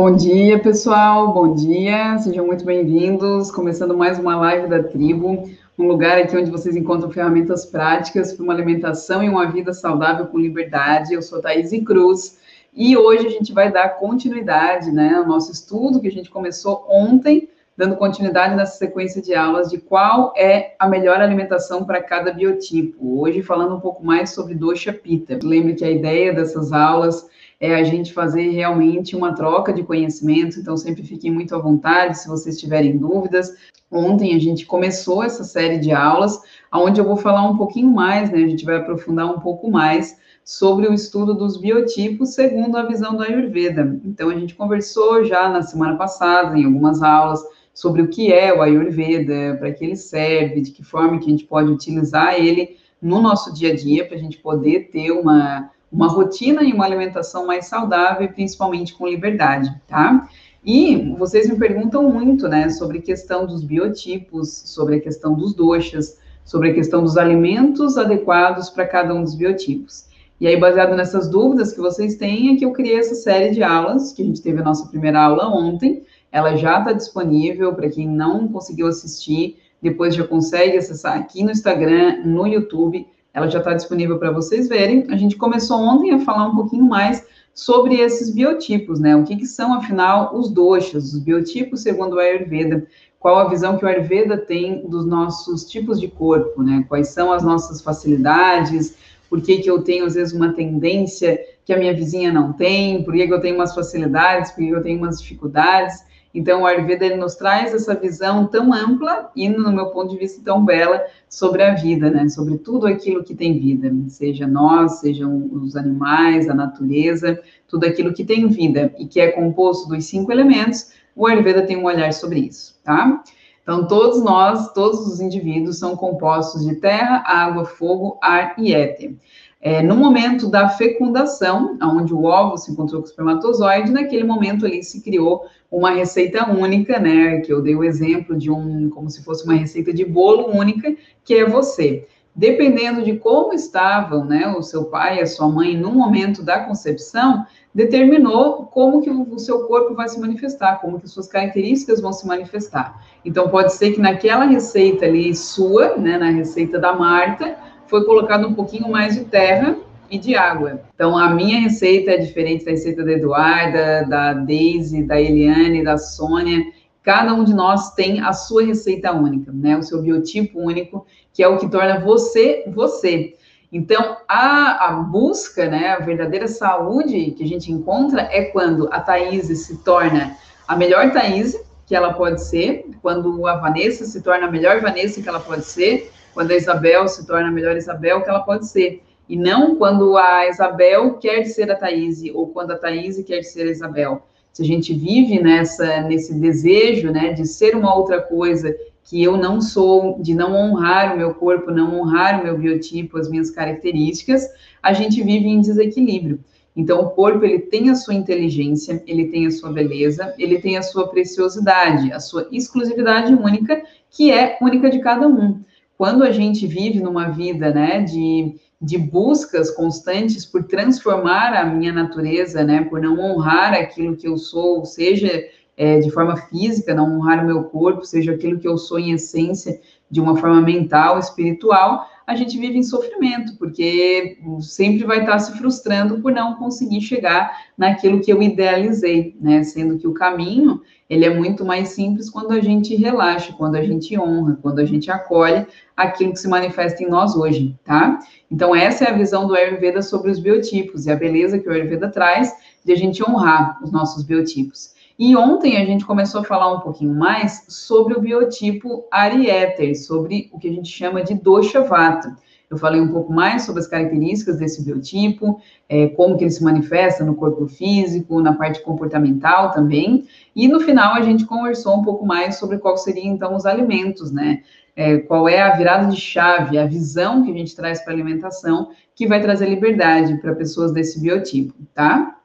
Bom dia, pessoal. Bom dia. Sejam muito bem-vindos. Começando mais uma live da tribo, um lugar aqui onde vocês encontram ferramentas práticas para uma alimentação e uma vida saudável com liberdade. Eu sou Thaís Cruz e hoje a gente vai dar continuidade, né, ao nosso estudo que a gente começou ontem dando continuidade nessa sequência de aulas de qual é a melhor alimentação para cada biotipo. Hoje falando um pouco mais sobre dosha pita. Lembre que a ideia dessas aulas é a gente fazer realmente uma troca de conhecimento, então sempre fiquem muito à vontade se vocês tiverem dúvidas. Ontem a gente começou essa série de aulas, onde eu vou falar um pouquinho mais, né? A gente vai aprofundar um pouco mais sobre o estudo dos biotipos segundo a visão da Ayurveda. Então a gente conversou já na semana passada em algumas aulas sobre o que é o Ayurveda, para que ele serve, de que forma que a gente pode utilizar ele no nosso dia a dia, para a gente poder ter uma, uma rotina e uma alimentação mais saudável, principalmente com liberdade, tá? E vocês me perguntam muito, né, sobre a questão dos biotipos, sobre a questão dos doxas, sobre a questão dos alimentos adequados para cada um dos biotipos. E aí, baseado nessas dúvidas que vocês têm, é que eu criei essa série de aulas, que a gente teve a nossa primeira aula ontem, ela já está disponível para quem não conseguiu assistir, depois já consegue acessar aqui no Instagram, no YouTube, ela já está disponível para vocês verem. A gente começou ontem a falar um pouquinho mais sobre esses biotipos, né? O que, que são, afinal, os doshas, os biotipos segundo o Ayurveda, qual a visão que o Ayurveda tem dos nossos tipos de corpo, né? Quais são as nossas facilidades, por que, que eu tenho, às vezes, uma tendência que a minha vizinha não tem, por que, que eu tenho umas facilidades, por que eu tenho umas dificuldades. Então, o Ayurveda ele nos traz essa visão tão ampla e, no meu ponto de vista, tão bela sobre a vida, né? Sobre tudo aquilo que tem vida, seja nós, sejam os animais, a natureza, tudo aquilo que tem vida e que é composto dos cinco elementos, o Ayurveda tem um olhar sobre isso, tá? Então, todos nós, todos os indivíduos são compostos de terra, água, fogo, ar e éter. É, no momento da fecundação, onde o óvulo se encontrou com o espermatozoide, naquele momento ali se criou uma receita única, né? Que eu dei o exemplo de um, como se fosse uma receita de bolo única, que é você. Dependendo de como estavam, né, o seu pai e a sua mãe no momento da concepção, determinou como que o seu corpo vai se manifestar, como que suas características vão se manifestar. Então, pode ser que naquela receita ali sua, né, na receita da Marta, foi colocado um pouquinho mais de terra e de água. Então, a minha receita é diferente da receita da Eduarda, da Daisy, da Eliane, da Sônia. Cada um de nós tem a sua receita única, né? O seu biotipo único, que é o que torna você você. Então, a, a busca, né, a verdadeira saúde que a gente encontra é quando a Thaís se torna a melhor Thaís que ela pode ser, quando a Vanessa se torna a melhor Vanessa que ela pode ser, quando a Isabel se torna a melhor Isabel que ela pode ser. E não quando a Isabel quer ser a Thaís, ou quando a Thaís quer ser a Isabel. Se a gente vive nessa, nesse desejo, né, de ser uma outra coisa que eu não sou, de não honrar o meu corpo, não honrar o meu biotipo, as minhas características, a gente vive em desequilíbrio. Então, o corpo, ele tem a sua inteligência, ele tem a sua beleza, ele tem a sua preciosidade, a sua exclusividade única, que é única de cada um. Quando a gente vive numa vida, né, de de buscas constantes por transformar a minha natureza, né, por não honrar aquilo que eu sou, seja é, de forma física, não honrar o meu corpo, seja aquilo que eu sou em essência, de uma forma mental, espiritual, a gente vive em sofrimento, porque sempre vai estar se frustrando por não conseguir chegar naquilo que eu idealizei, né? Sendo que o caminho, ele é muito mais simples quando a gente relaxa, quando a gente honra, quando a gente acolhe aquilo que se manifesta em nós hoje, tá? Então, essa é a visão do Ayurveda sobre os biotipos e a beleza que o Ayurveda traz de a gente honrar os nossos biotipos. E ontem a gente começou a falar um pouquinho mais sobre o biotipo Arieter, sobre o que a gente chama de Dosha Vata. Eu falei um pouco mais sobre as características desse biotipo, é, como que ele se manifesta no corpo físico, na parte comportamental também. E no final a gente conversou um pouco mais sobre qual seriam então os alimentos, né? É, qual é a virada de chave, a visão que a gente traz para a alimentação que vai trazer liberdade para pessoas desse biotipo, tá?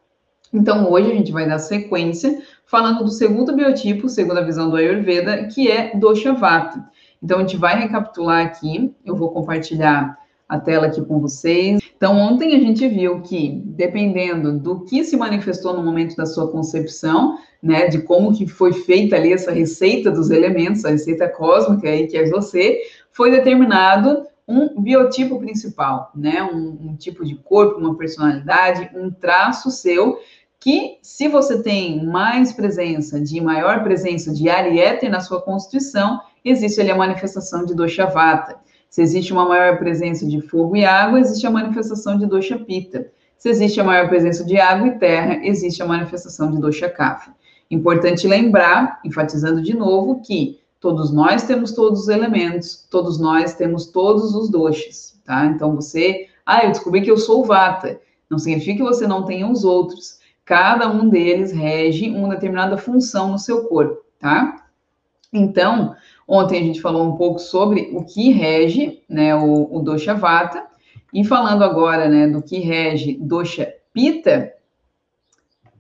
Então, hoje a gente vai dar sequência falando do segundo biotipo, segundo a visão do Ayurveda, que é Dosha Vata. Então, a gente vai recapitular aqui, eu vou compartilhar a tela aqui com vocês. Então, ontem a gente viu que, dependendo do que se manifestou no momento da sua concepção, né, de como que foi feita ali essa receita dos elementos, a receita cósmica aí que é você, foi determinado um biotipo principal, né, um, um tipo de corpo, uma personalidade, um traço seu que se você tem mais presença, de maior presença de ar e éter na sua constituição, existe ali a manifestação de dosha vata. Se existe uma maior presença de fogo e água, existe a manifestação de dosha pita. Se existe a maior presença de água e terra, existe a manifestação de dosha kapha. Importante lembrar, enfatizando de novo, que todos nós temos todos os elementos, todos nós temos todos os doshas, tá? Então você, ah, eu descobri que eu sou vata. Não significa que você não tenha os outros Cada um deles rege uma determinada função no seu corpo, tá? Então, ontem a gente falou um pouco sobre o que rege, né, o, o dosha vata, e falando agora, né, do que rege dosha pita,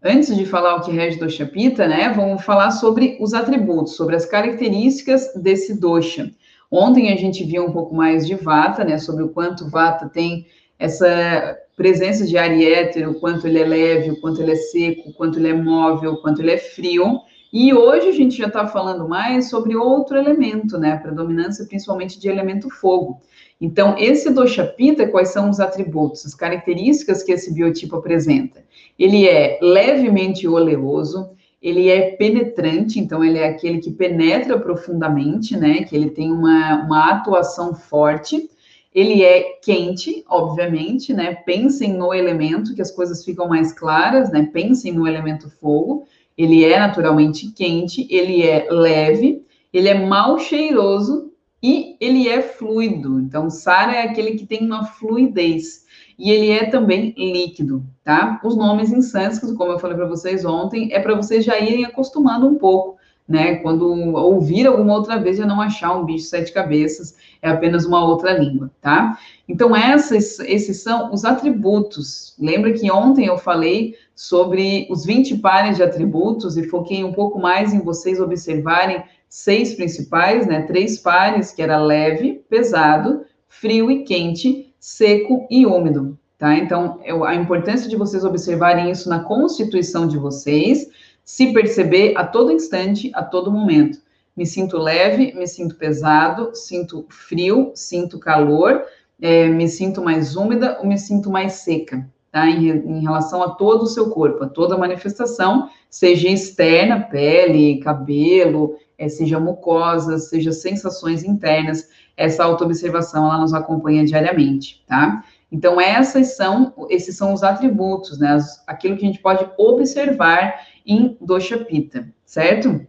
antes de falar o que rege dosha pita, né, vamos falar sobre os atributos, sobre as características desse dosha. Ontem a gente viu um pouco mais de vata, né, sobre o quanto vata tem essa presença de ar e éter, o quanto ele é leve, quanto ele é seco, quanto ele é móvel, quanto ele é frio. E hoje a gente já está falando mais sobre outro elemento, né? A predominância principalmente de elemento fogo. Então, esse dosha pita, quais são os atributos, as características que esse biotipo apresenta? Ele é levemente oleoso, ele é penetrante, então ele é aquele que penetra profundamente, né? Que ele tem uma, uma atuação forte ele é quente, obviamente, né? Pensem no elemento, que as coisas ficam mais claras, né? Pensem no elemento fogo. Ele é naturalmente quente, ele é leve, ele é mal cheiroso e ele é fluido. Então, Sara é aquele que tem uma fluidez. E ele é também líquido, tá? Os nomes em sânscrito, como eu falei para vocês ontem, é para vocês já irem acostumando um pouco né? Quando ouvir alguma outra vez, já não achar um bicho sete cabeças, é apenas uma outra língua, tá? Então, essas, esses são os atributos. Lembra que ontem eu falei sobre os 20 pares de atributos e foquei um pouco mais em vocês observarem seis principais, né? Três pares, que era leve, pesado, frio e quente, seco e úmido, tá? Então, eu, a importância de vocês observarem isso na constituição de vocês se perceber a todo instante, a todo momento. Me sinto leve, me sinto pesado, sinto frio, sinto calor, é, me sinto mais úmida ou me sinto mais seca, tá? Em, em, relação a todo o seu corpo, a toda manifestação, seja externa, pele, cabelo, é, seja mucosa, seja sensações internas, essa autoobservação ela nos acompanha diariamente, tá? Então, essas são, esses são os atributos, né? Aquilo que a gente pode observar em dosha pita, certo?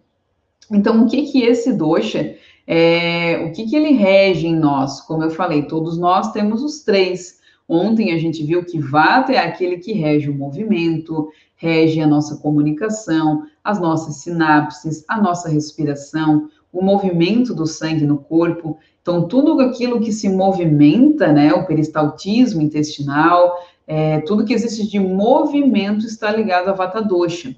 Então, o que que esse dosha, é, o que que ele rege em nós? Como eu falei, todos nós temos os três. Ontem a gente viu que vata é aquele que rege o movimento, rege a nossa comunicação, as nossas sinapses, a nossa respiração, o movimento do sangue no corpo. Então, tudo aquilo que se movimenta, né, o peristaltismo intestinal, é, tudo que existe de movimento está ligado a Vata Dosha.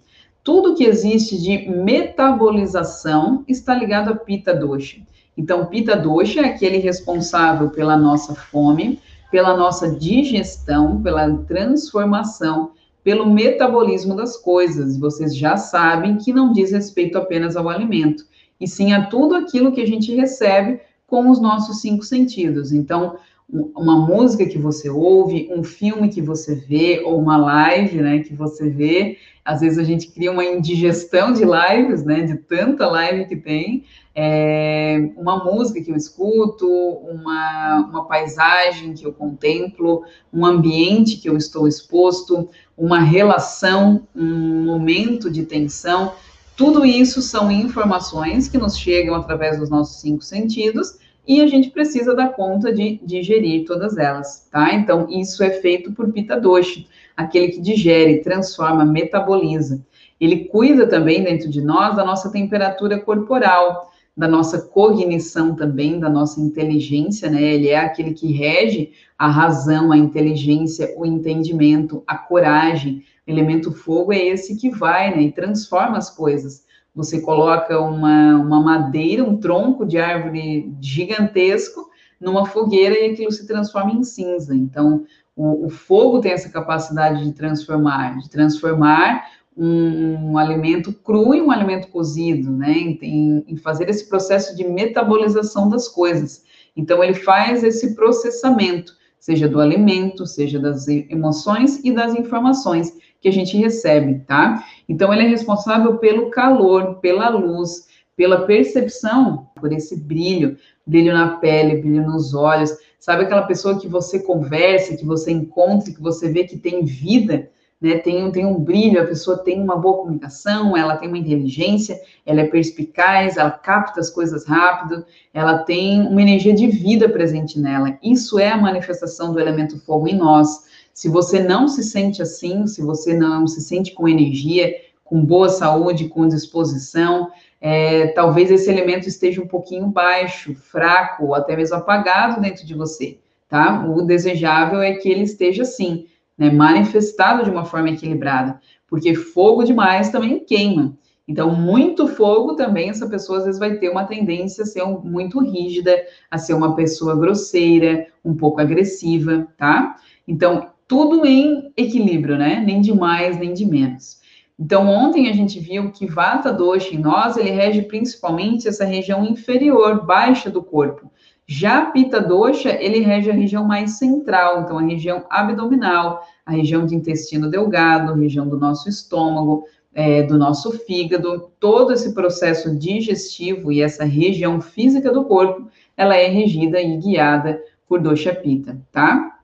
Tudo que existe de metabolização está ligado a Pita Dosha. Então, Pita Dosha é aquele responsável pela nossa fome, pela nossa digestão, pela transformação, pelo metabolismo das coisas. Vocês já sabem que não diz respeito apenas ao alimento, e sim a tudo aquilo que a gente recebe com os nossos cinco sentidos. Então, uma música que você ouve, um filme que você vê, ou uma live, né, que você vê. Às vezes a gente cria uma indigestão de lives, né, de tanta live que tem. É, uma música que eu escuto, uma, uma paisagem que eu contemplo, um ambiente que eu estou exposto, uma relação, um momento de tensão. Tudo isso são informações que nos chegam através dos nossos cinco sentidos e a gente precisa dar conta de digerir todas elas, tá? Então, isso é feito por Pita Doshi, aquele que digere, transforma, metaboliza. Ele cuida também dentro de nós da nossa temperatura corporal, da nossa cognição também, da nossa inteligência, né? Ele é aquele que rege a razão, a inteligência, o entendimento, a coragem. O elemento fogo é esse que vai, né? E transforma as coisas. Você coloca uma, uma madeira, um tronco de árvore gigantesco numa fogueira e aquilo se transforma em cinza. Então, o, o fogo tem essa capacidade de transformar, de transformar um, um, alimento cru em um alimento cozido, né? Em, em, fazer esse processo de metabolização das coisas. Então, ele faz esse processamento, seja do alimento, seja das emoções e das informações que a gente recebe, tá? Então, ele é responsável pelo calor, pela luz, pela percepção, por esse brilho, brilho na pele, brilho nos olhos. Sabe aquela pessoa que você conversa, que você encontra, que você vê que tem vida, né? Tem, tem um brilho, a pessoa tem uma boa comunicação, ela tem uma inteligência, ela é perspicaz, ela capta as coisas rápido, ela tem uma energia de vida presente nela. Isso é a manifestação do elemento fogo em nós. Se você não se sente assim, se você não se sente com energia, com boa saúde, com disposição, é, talvez esse elemento esteja um pouquinho baixo, fraco, ou até mesmo apagado dentro de você, tá? O desejável é que ele esteja assim, né, manifestado de uma forma equilibrada, porque fogo demais também queima. Então, muito fogo também, essa pessoa às vezes vai ter uma tendência a ser um, muito rígida, a ser uma pessoa grosseira, um pouco agressiva, tá? Então, tudo em equilíbrio, né? Nem de mais, nem de menos. Então, ontem a gente viu que Vata Dosha em nós, ele rege principalmente essa região inferior, baixa do corpo. Já Pita Dosha, ele rege a região mais central, então a região abdominal, a região de intestino delgado, a região do nosso estômago, é, do nosso fígado, todo esse processo digestivo e essa região física do corpo, ela é regida e guiada por Dosha Pita, tá?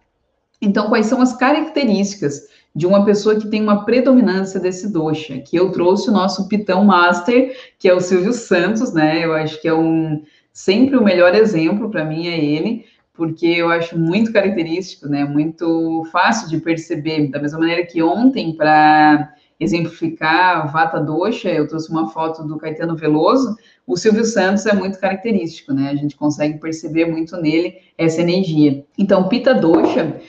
Então, quais são as características de uma pessoa que tem uma predominância desse dosha? Que eu trouxe o nosso pitão master, que é o Silvio Santos, né? Eu acho que é um sempre o melhor exemplo para mim é ele, porque eu acho muito característico, né? Muito fácil de perceber, da mesma maneira que ontem para exemplificar Vata Dosha, eu trouxe uma foto do Caetano Veloso, o Silvio Santos é muito característico, né? A gente consegue perceber muito nele essa energia. Então, Pita Dosha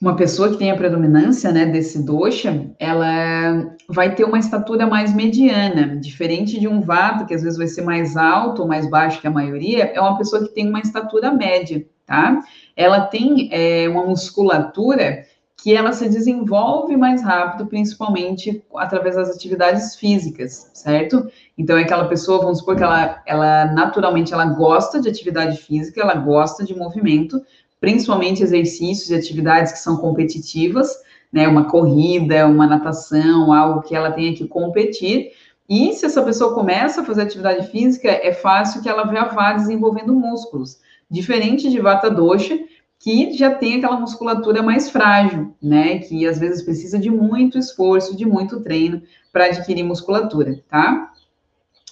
uma pessoa que tem a predominância né, desse dosha, ela vai ter uma estatura mais mediana, diferente de um vata, que às vezes vai ser mais alto ou mais baixo que a maioria, é uma pessoa que tem uma estatura média, tá? Ela tem é, uma musculatura que ela se desenvolve mais rápido, principalmente através das atividades físicas, certo? Então, é aquela pessoa, vamos supor que ela, ela naturalmente ela gosta de atividade física, ela gosta de movimento, principalmente exercícios e atividades que são competitivas, né, uma corrida, uma natação, algo que ela tenha que competir. E se essa pessoa começa a fazer atividade física, é fácil que ela já vá desenvolvendo músculos, diferente de Vata Dosha, que já tem aquela musculatura mais frágil, né, que às vezes precisa de muito esforço, de muito treino para adquirir musculatura, tá?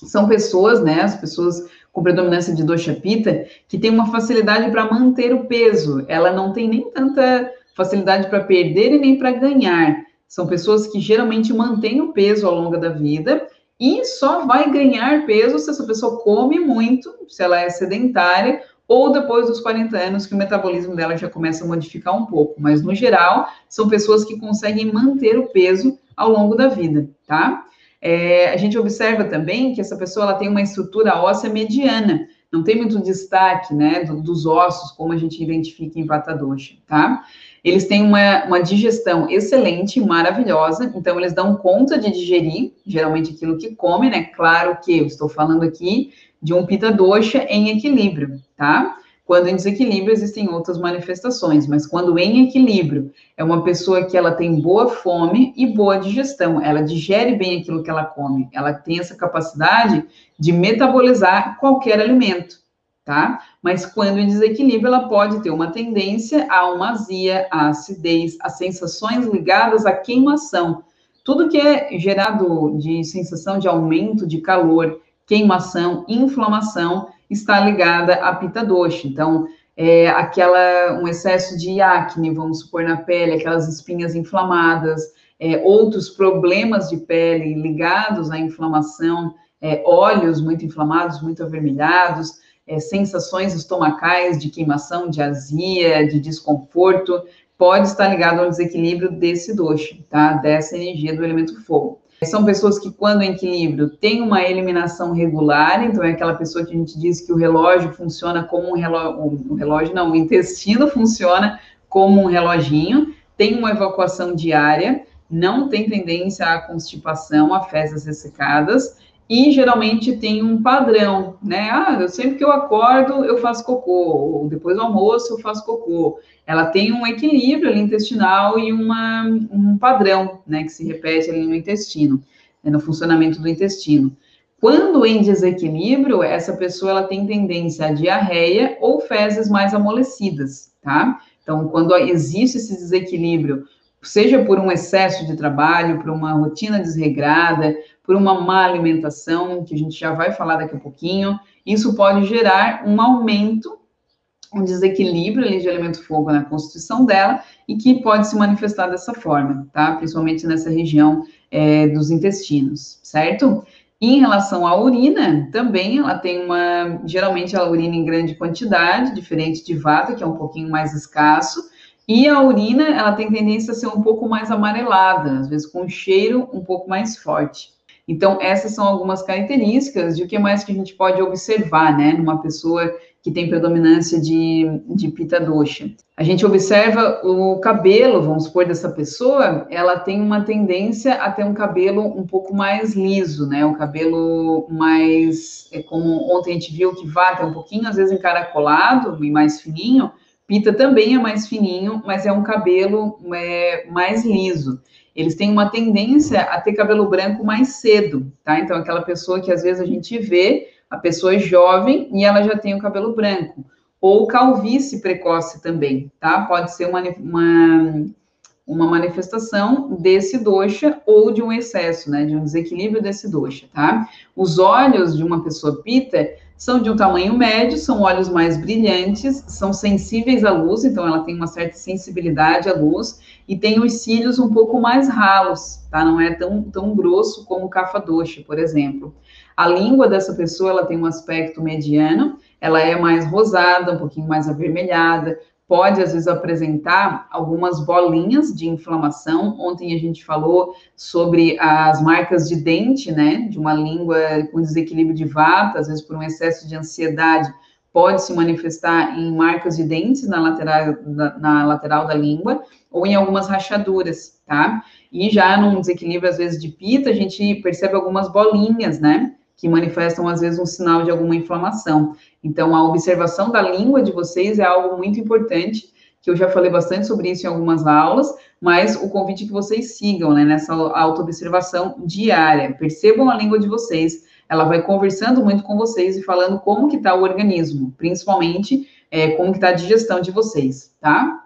São pessoas, né, as pessoas com predominância de dosha pita, que tem uma facilidade para manter o peso. Ela não tem nem tanta facilidade para perder e nem para ganhar. São pessoas que geralmente mantêm o peso ao longo da vida e só vai ganhar peso se essa pessoa come muito, se ela é sedentária, ou depois dos 40 anos que o metabolismo dela já começa a modificar um pouco. Mas, no geral, são pessoas que conseguem manter o peso ao longo da vida, tá? É, a gente observa também que essa pessoa ela tem uma estrutura óssea mediana, não tem muito destaque, né, do, dos ossos, como a gente identifica em Vata Dosha, tá? Eles têm uma, uma digestão excelente, maravilhosa, então eles dão conta de digerir, geralmente aquilo que comem, né? Claro que eu estou falando aqui de um Pita Dosha em equilíbrio, tá? Quando em desequilíbrio existem outras manifestações, mas quando em equilíbrio é uma pessoa que ela tem boa fome e boa digestão, ela digere bem aquilo que ela come, ela tem essa capacidade de metabolizar qualquer alimento, tá? Mas quando em desequilíbrio, ela pode ter uma tendência a uma azia, a acidez, a sensações ligadas à queimação. Tudo que é gerado de sensação de aumento de calor, queimação, inflamação, está ligada à pita doxa. Então, é, aquela um excesso de acne, vamos supor, na pele, aquelas espinhas inflamadas, é, outros problemas de pele ligados à inflamação, é, olhos muito inflamados, muito avermelhados, é, sensações estomacais de queimação, de azia, de desconforto, pode estar ligado ao desequilíbrio desse doxo, tá? Dessa energia do elemento fogo. São pessoas que, quando em equilíbrio, têm uma eliminação regular, então é aquela pessoa que a gente diz que o relógio funciona como um relógio, o relógio não, o intestino funciona como um reloginho, tem uma evacuação diária, não tem tendência à constipação, a fezes ressecadas, e geralmente tem um padrão, né? Ah, sempre que eu acordo, eu faço cocô, ou depois do almoço eu faço cocô. Ela tem um equilíbrio ali intestinal e uma, um padrão, né, que se repete ali no intestino, né, no funcionamento do intestino. Quando em desequilíbrio, essa pessoa ela tem tendência à diarreia ou fezes mais amolecidas, tá? Então, quando existe esse desequilíbrio, seja por um excesso de trabalho, por uma rotina desregrada, por uma má alimentação, que a gente já vai falar daqui a pouquinho, isso pode gerar um aumento, um desequilíbrio ali de elemento fogo na constituição dela e que pode se manifestar dessa forma, tá? Principalmente nessa região é, dos intestinos, certo? em relação à urina, também ela tem uma, geralmente a urina em grande quantidade, diferente de vata, que é um pouquinho mais escasso, e a urina, ela tem tendência a ser um pouco mais amarelada, às vezes com um cheiro um pouco mais forte. Então, essas são algumas características de o que mais que a gente pode observar, né, numa pessoa que tem predominância de, de pita dosha. A gente observa o cabelo, vamos supor, dessa pessoa, ela tem uma tendência a ter um cabelo um pouco mais liso, né, o cabelo mais, é como ontem a gente viu que vata é um pouquinho, às vezes encaracolado e mais fininho, Pita também é mais fininho, mas é um cabelo é, mais liso. Eles têm uma tendência a ter cabelo branco mais cedo, tá? Então, aquela pessoa que às vezes a gente vê, a pessoa é jovem e ela já tem o cabelo branco. Ou calvície precoce também, tá? Pode ser uma, uma, uma manifestação desse doxa ou de um excesso, né? De um desequilíbrio desse doxa, tá? Os olhos de uma pessoa pita são de um tamanho médio, são olhos mais brilhantes, são sensíveis à luz, então ela tem uma certa sensibilidade à luz, e tem os cílios um pouco mais ralos, tá? Não é tão, tão grosso como o cafadoche, por exemplo. A língua dessa pessoa, ela tem um aspecto mediano, ela é mais rosada, um pouquinho mais avermelhada, pode às vezes apresentar algumas bolinhas de inflamação. Ontem a gente falou sobre as marcas de dente, né, de uma língua com desequilíbrio de vata, às vezes por um excesso de ansiedade, pode se manifestar em marcas de dentes na lateral, na, na lateral da língua ou em algumas rachaduras, tá? E já num desequilíbrio às vezes de pita, a gente percebe algumas bolinhas, né? Que manifestam às vezes um sinal de alguma inflamação. Então, a observação da língua de vocês é algo muito importante, que eu já falei bastante sobre isso em algumas aulas, mas o convite é que vocês sigam, né, nessa autoobservação diária. Percebam a língua de vocês, ela vai conversando muito com vocês e falando como que está o organismo, principalmente é, como que está a digestão de vocês, tá?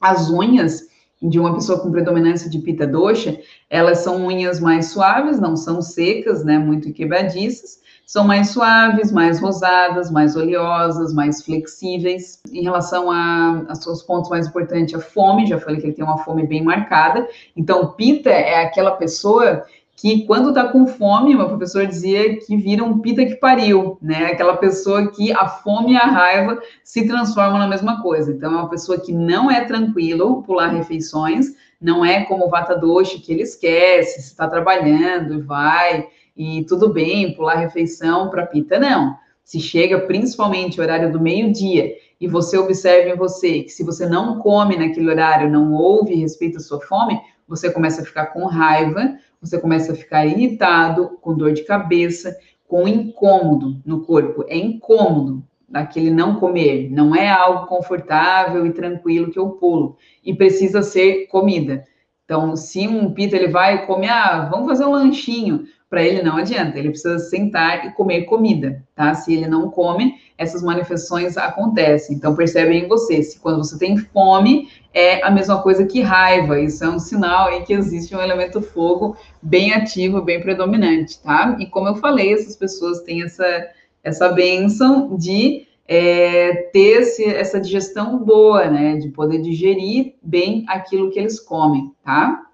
As unhas, de uma pessoa com predominância de pita doxa, elas são unhas mais suaves, não são secas, né, muito quebradiças, são mais suaves, mais rosadas, mais oleosas, mais flexíveis. Em relação a, a seus pontos mais importantes, a fome, já falei que ele tem uma fome bem marcada. Então, pita é aquela pessoa que quando está com fome, uma professora dizia que vira um pita que pariu, né? Aquela pessoa que a fome e a raiva se transformam na mesma coisa. Então, é uma pessoa que não é tranquilo pular refeições, não é como o Vata Doshi, que ele esquece, está trabalhando vai, e tudo bem, pular refeição para pita, não. Se chega principalmente o horário do meio-dia e você observa em você que se você não come naquele horário, não ouve respeita a sua fome, você começa a ficar com raiva, você começa a ficar irritado, com dor de cabeça, com incômodo no corpo. É incômodo daquele não comer, não é algo confortável e tranquilo que eu pulo, e precisa ser comida. Então, se um pita ele vai comer, ah, vamos fazer um lanchinho, para ele não adianta, ele precisa sentar e comer comida, tá? Se ele não come, essas manifestações acontecem. Então, percebe em você, se quando você tem fome, é a mesma coisa que raiva, isso é um sinal aí que existe um elemento fogo bem ativo, bem predominante, tá? E como eu falei, essas pessoas têm essa, essa benção de é, ter esse, essa digestão boa, né? De poder digerir bem aquilo que eles comem, tá?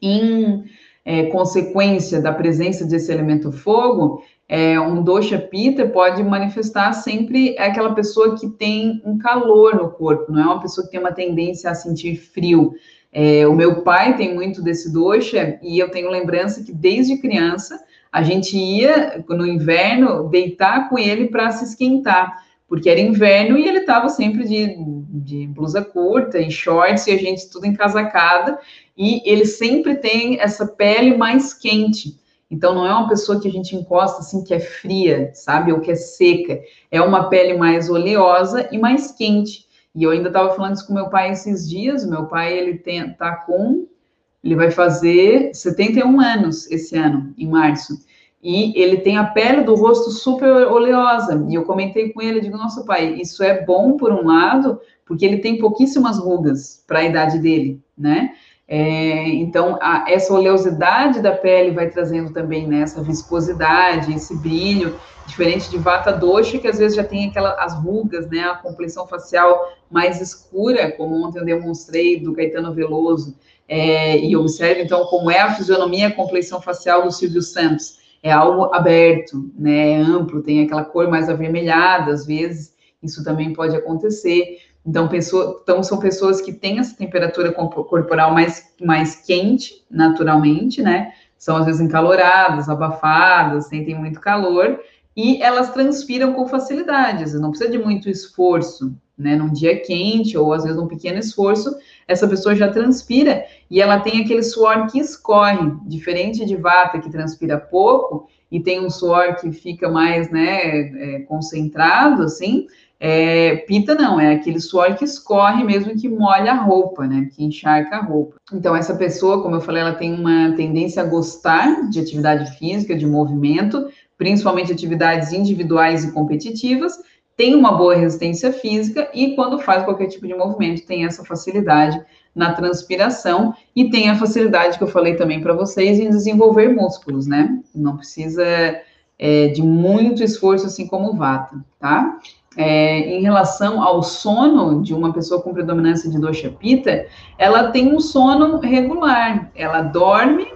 Em é, consequência da presença desse elemento fogo, é, um dosha pita pode manifestar sempre aquela pessoa que tem um calor no corpo, não é uma pessoa que tem uma tendência a sentir frio. É, o meu pai tem muito desse dosha e eu tenho lembrança que desde criança a gente ia no inverno deitar com ele para se esquentar, porque era inverno e ele estava sempre de, de blusa curta e shorts e a gente tudo encasacada e ele sempre tem essa pele mais quente. Então, não é uma pessoa que a gente encosta assim, que é fria, sabe? Ou que é seca. É uma pele mais oleosa e mais quente. E eu ainda estava falando isso com meu pai esses dias. Meu pai, ele tem, tá com... Ele vai fazer 71 anos esse ano, em março. E ele tem a pele do rosto super oleosa. E eu comentei com ele, digo, nossa pai, isso é bom por um lado, porque ele tem pouquíssimas rugas para a idade dele, né? É, então, a, essa oleosidade da pele vai trazendo também né, essa viscosidade, esse brilho, diferente de vata dosha, que às vezes já tem aquelas as rugas, né, a complexão facial mais escura, como ontem eu demonstrei do Caetano Veloso. É, e observe, então, como é a fisionomia, a complexão facial do Silvio Santos. É algo aberto, né, é amplo, tem aquela cor mais avermelhada, às vezes, isso também pode acontecer. Então, pessoa, então, são pessoas que têm essa temperatura corporal mais, mais quente, naturalmente, né? São às vezes encaloradas, abafadas, sentem muito calor, e elas transpiram com facilidade, às vezes não precisa de muito esforço, né? Num dia quente, ou às vezes um pequeno esforço, essa pessoa já transpira e ela tem aquele suor que escorre, diferente de vata, que transpira pouco, e tem um suor que fica mais, né, é, concentrado, assim, é, pita não, é aquele suor que escorre mesmo que molha a roupa, né? Que encharca a roupa. Então, essa pessoa, como eu falei, ela tem uma tendência a gostar de atividade física, de movimento, principalmente atividades individuais e competitivas, tem uma boa resistência física e quando faz qualquer tipo de movimento tem essa facilidade na transpiração e tem a facilidade que eu falei também para vocês em desenvolver músculos, né? Não precisa é, de muito esforço assim como o Vata, tá? É, em relação ao sono de uma pessoa com predominância de dosha pita, ela tem um sono regular, ela dorme,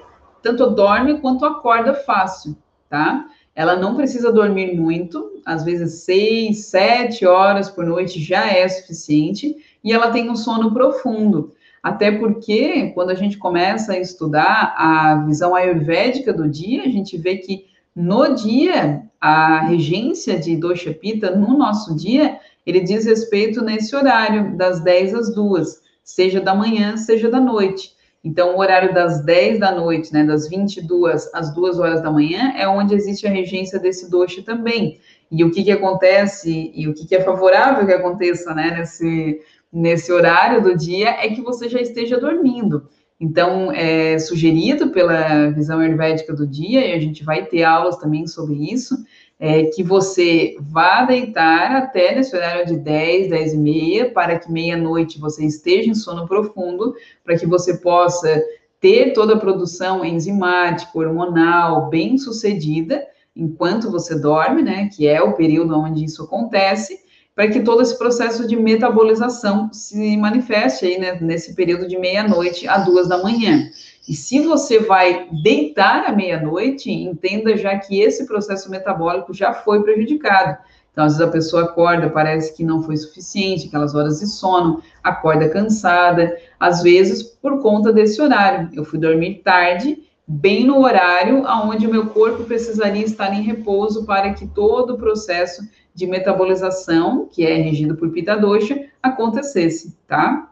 tanto dorme quanto acorda fácil, tá? Ela não precisa dormir muito, às vezes seis, sete horas por noite já é suficiente, e ela tem um sono profundo. Até porque, quando a gente começa a estudar a visão ayurvédica do dia, a gente vê que no dia, a regência de Dosha Pita, no nosso dia, ele diz respeito nesse horário, das 10 às 2, seja da manhã, seja da noite. Então, o horário das 10 da noite, né, das 22 às 2 horas da manhã, é onde existe a regência desse dosha também. E o que, que acontece, e o que, que é favorável que aconteça né, nesse, nesse horário do dia, é que você já esteja dormindo. Então, é sugerido pela visão ayurvédica do dia, e a gente vai ter aulas também sobre isso, é que você vá deitar até nesse horário de 10, 10 e meia, para que meia-noite você esteja em sono profundo, para que você possa ter toda a produção enzimática, hormonal, bem sucedida, enquanto você dorme, né, que é o período onde isso acontece, para que todo esse processo de metabolização se manifeste aí né, nesse período de meia-noite a duas da manhã. E se você vai deitar à meia-noite, entenda já que esse processo metabólico já foi prejudicado. Então, às vezes a pessoa acorda, parece que não foi suficiente, aquelas horas de sono, acorda cansada, às vezes por conta desse horário. Eu fui dormir tarde, bem no horário onde o meu corpo precisaria estar em repouso para que todo o processo de metabolização, que é regido por Pita Dosha, acontecesse, tá?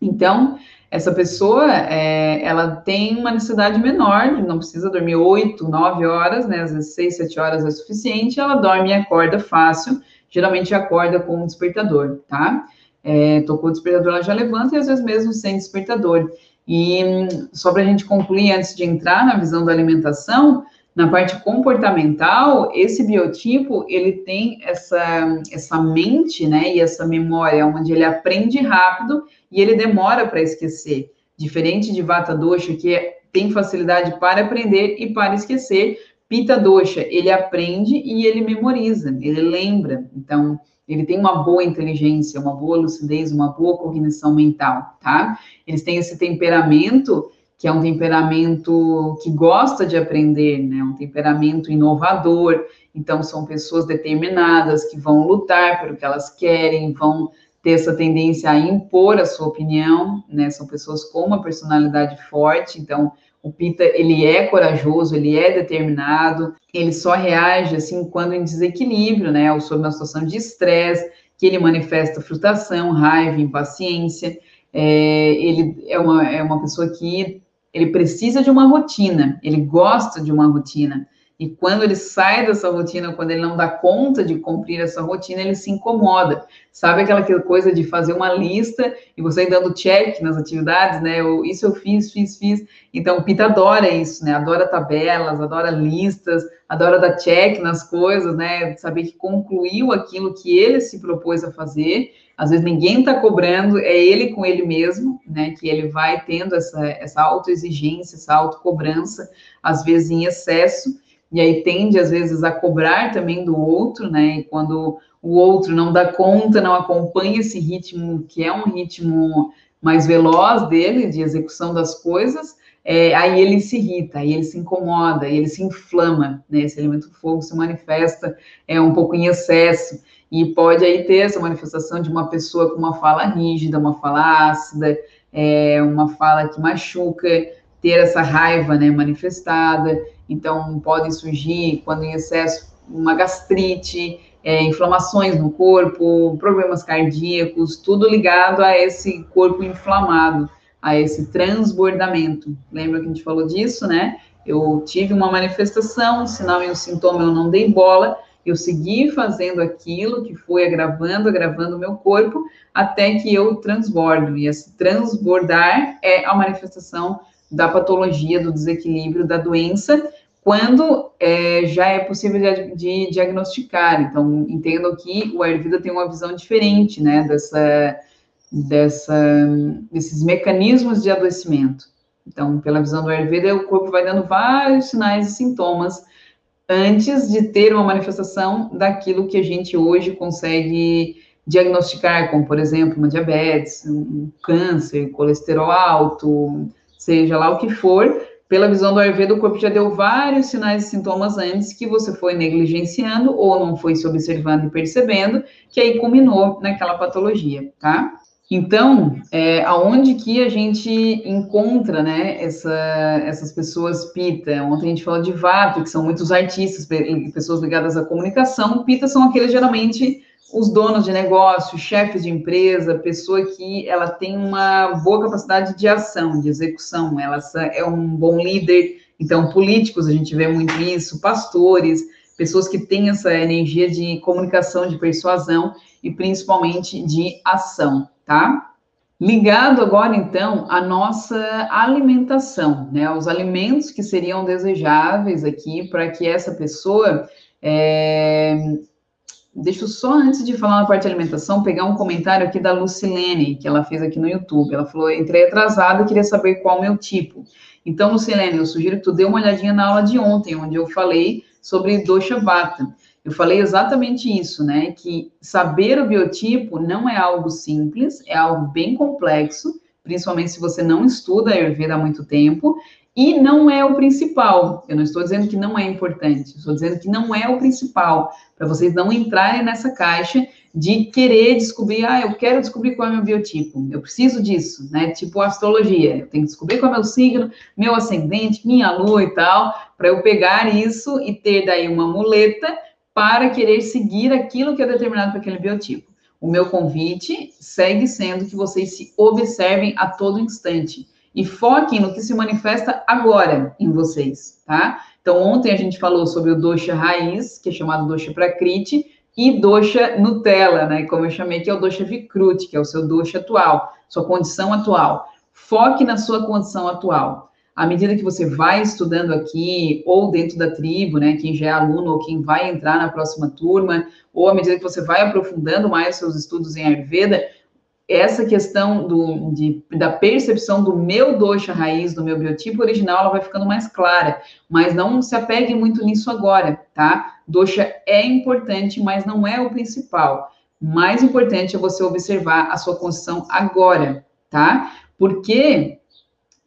Então, essa pessoa, é, ela tem uma necessidade menor, não precisa dormir 8, 9 horas, né? Às vezes 6, 7 horas é suficiente, ela dorme e acorda fácil, geralmente acorda com um despertador, tá? É, tocou o despertador, ela já levanta e às vezes mesmo sem despertador. E só para a gente concluir, antes de entrar na visão da alimentação, na parte comportamental, esse biotipo, ele tem essa, essa mente, né, e essa memória, onde ele aprende rápido e ele demora para esquecer. Diferente de Vata Dosha, que é, tem facilidade para aprender e para esquecer, Pita Dosha, ele aprende e ele memoriza, ele lembra. Então, ele tem uma boa inteligência, uma boa lucidez, uma boa cognição mental, tá? Eles têm esse temperamento que é um temperamento que gosta de aprender, né? Um temperamento inovador. Então, são pessoas determinadas que vão lutar pelo que elas querem, vão ter essa tendência a impor a sua opinião, né? São pessoas com uma personalidade forte, então o Pita, ele é corajoso, ele é determinado, ele só reage assim quando em desequilíbrio, né, ou sob uma situação de estresse, que ele manifesta frustração, raiva, impaciência. É, ele é uma, é uma pessoa que ele precisa de uma rotina, ele gosta de uma rotina. E quando ele sai dessa rotina, quando ele não dá conta de cumprir essa rotina, ele se incomoda. Sabe aquela coisa de fazer uma lista e você ir dando check nas atividades, né? Eu, isso eu fiz, fiz, fiz. Então, o Pita adora isso, né? Adora tabelas, adora listas, adora dar check nas coisas, né? Saber que concluiu aquilo que ele se propôs a fazer. Às vezes ninguém está cobrando, é ele com ele mesmo, né? Que ele vai tendo essa, essa autoexigência, essa autocobrança, às vezes em excesso e aí tende às vezes a cobrar também do outro, né? E quando o outro não dá conta, não acompanha esse ritmo, que é um ritmo mais veloz dele, de execução das coisas, é, aí ele se irrita, aí ele se incomoda, aí ele se inflama, né? Esse elemento fogo se manifesta é um pouco em excesso e pode aí ter essa manifestação de uma pessoa com uma fala rígida, uma fala ácida, é, uma fala que machuca, ter essa raiva, né, manifestada. Então, pode surgir, quando em excesso, uma gastrite, é, inflamações no corpo, problemas cardíacos, tudo ligado a esse corpo inflamado, a esse transbordamento. Lembra que a gente falou disso, né? Eu tive uma manifestação, sinal e um sintoma eu não dei bola, eu segui fazendo aquilo que foi agravando, agravando o meu corpo, até que eu transbordo. E esse transbordar é a manifestação da patologia, do desequilíbrio, da doença, quando é, já é possível de, de, diagnosticar. Então, entendo que o Ayurveda tem uma visão diferente, né, dessa, dessa, desses mecanismos de adoecimento. Então, pela visão do Ayurveda, o corpo vai dando vários sinais e sintomas antes de ter uma manifestação daquilo que a gente hoje consegue diagnosticar, como, por exemplo, uma diabetes, um câncer, colesterol alto, seja lá o que for, pela visão do Ayurveda, o corpo já deu vários sinais e sintomas antes que você foi negligenciando ou não foi se observando e percebendo, que aí culminou naquela patologia, tá? Então, é, aonde que a gente encontra, né, essa, essas pessoas pita? Ontem a gente falou de Vata, que são muitos artistas, pessoas ligadas à comunicação. Pita são aqueles, geralmente, os donos de negócio, chefes de empresa, pessoa que ela tem uma boa capacidade de ação, de execução, ela é um bom líder. Então, políticos, a gente vê muito isso, pastores, pessoas que têm essa energia de comunicação, de persuasão e principalmente de ação, tá? Ligado agora, então, à nossa alimentação, né? Os alimentos que seriam desejáveis aqui para que essa pessoa é, Deixa eu só, antes de falar na parte de alimentação, pegar um comentário aqui da Lucilene, que ela fez aqui no YouTube. Ela falou: entrei atrasada e queria saber qual o meu tipo. Então, Lucilene, eu sugiro que tu dê uma olhadinha na aula de ontem, onde eu falei sobre dosha vata. Eu falei exatamente isso, né? Que saber o biotipo não é algo simples, é algo bem complexo, principalmente se você não estuda a Ayurveda há muito tempo, e não é o principal. Eu não estou dizendo que não é importante, estou dizendo que não é o principal, para vocês não entrarem nessa caixa de querer descobrir, ah, eu quero descobrir qual é o meu biotipo, eu preciso disso, né? Tipo astrologia, eu tenho que descobrir qual é o meu signo, meu ascendente, minha lua e tal, para eu pegar isso e ter daí uma muleta para querer seguir aquilo que é determinado para aquele biotipo. O meu convite segue sendo que vocês se observem a todo instante e foquem no que se manifesta agora em vocês, tá? Então, ontem a gente falou sobre o dosha raiz, que é chamado dosha prakriti, e dosha Nutella, né? Como eu chamei, que é o dosha Vikruti, que é o seu dosha atual, sua condição atual. Foque na sua condição atual. À medida que você vai estudando aqui, ou dentro da tribo, né? Quem já é aluno ou quem vai entrar na próxima turma, ou à medida que você vai aprofundando mais seus estudos em Ayurveda, essa questão do, de, da percepção do meu dosha raiz, do meu biotipo original, ela vai ficando mais clara, mas não se apegue muito nisso agora, tá? Dosha é importante, mas não é o principal. Mais importante é você observar a sua condição agora, tá? Porque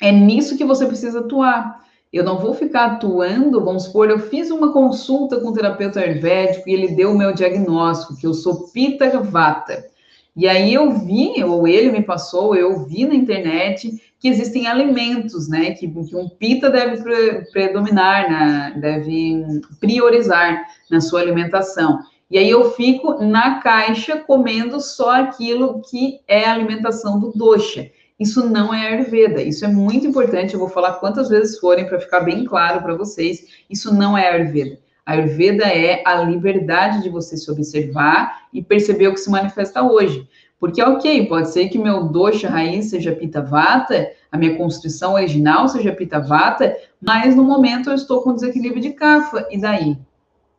é nisso que você precisa atuar. Eu não vou ficar atuando, vamos supor, eu fiz uma consulta com o terapeuta ayurvédico e ele deu o meu diagnóstico, que eu sou Pitta Vata. E aí eu vi, ou ele me passou, eu vi na internet que existem alimentos, né, que, que um Pitta deve predominar, na, deve priorizar na sua alimentação. E aí eu fico na caixa comendo só aquilo que é a alimentação do dosha. Isso não é Ayurveda, isso é muito importante, eu vou falar quantas vezes forem para ficar bem claro para vocês, isso não é Ayurveda. A Ayurveda é a liberdade de você se observar e perceber o que se manifesta hoje. Porque, ok, pode ser que meu dosha raiz seja Pitta Vata, a minha constituição original seja Pitta Vata, mas no momento eu estou com desequilíbrio de Kapha, e daí?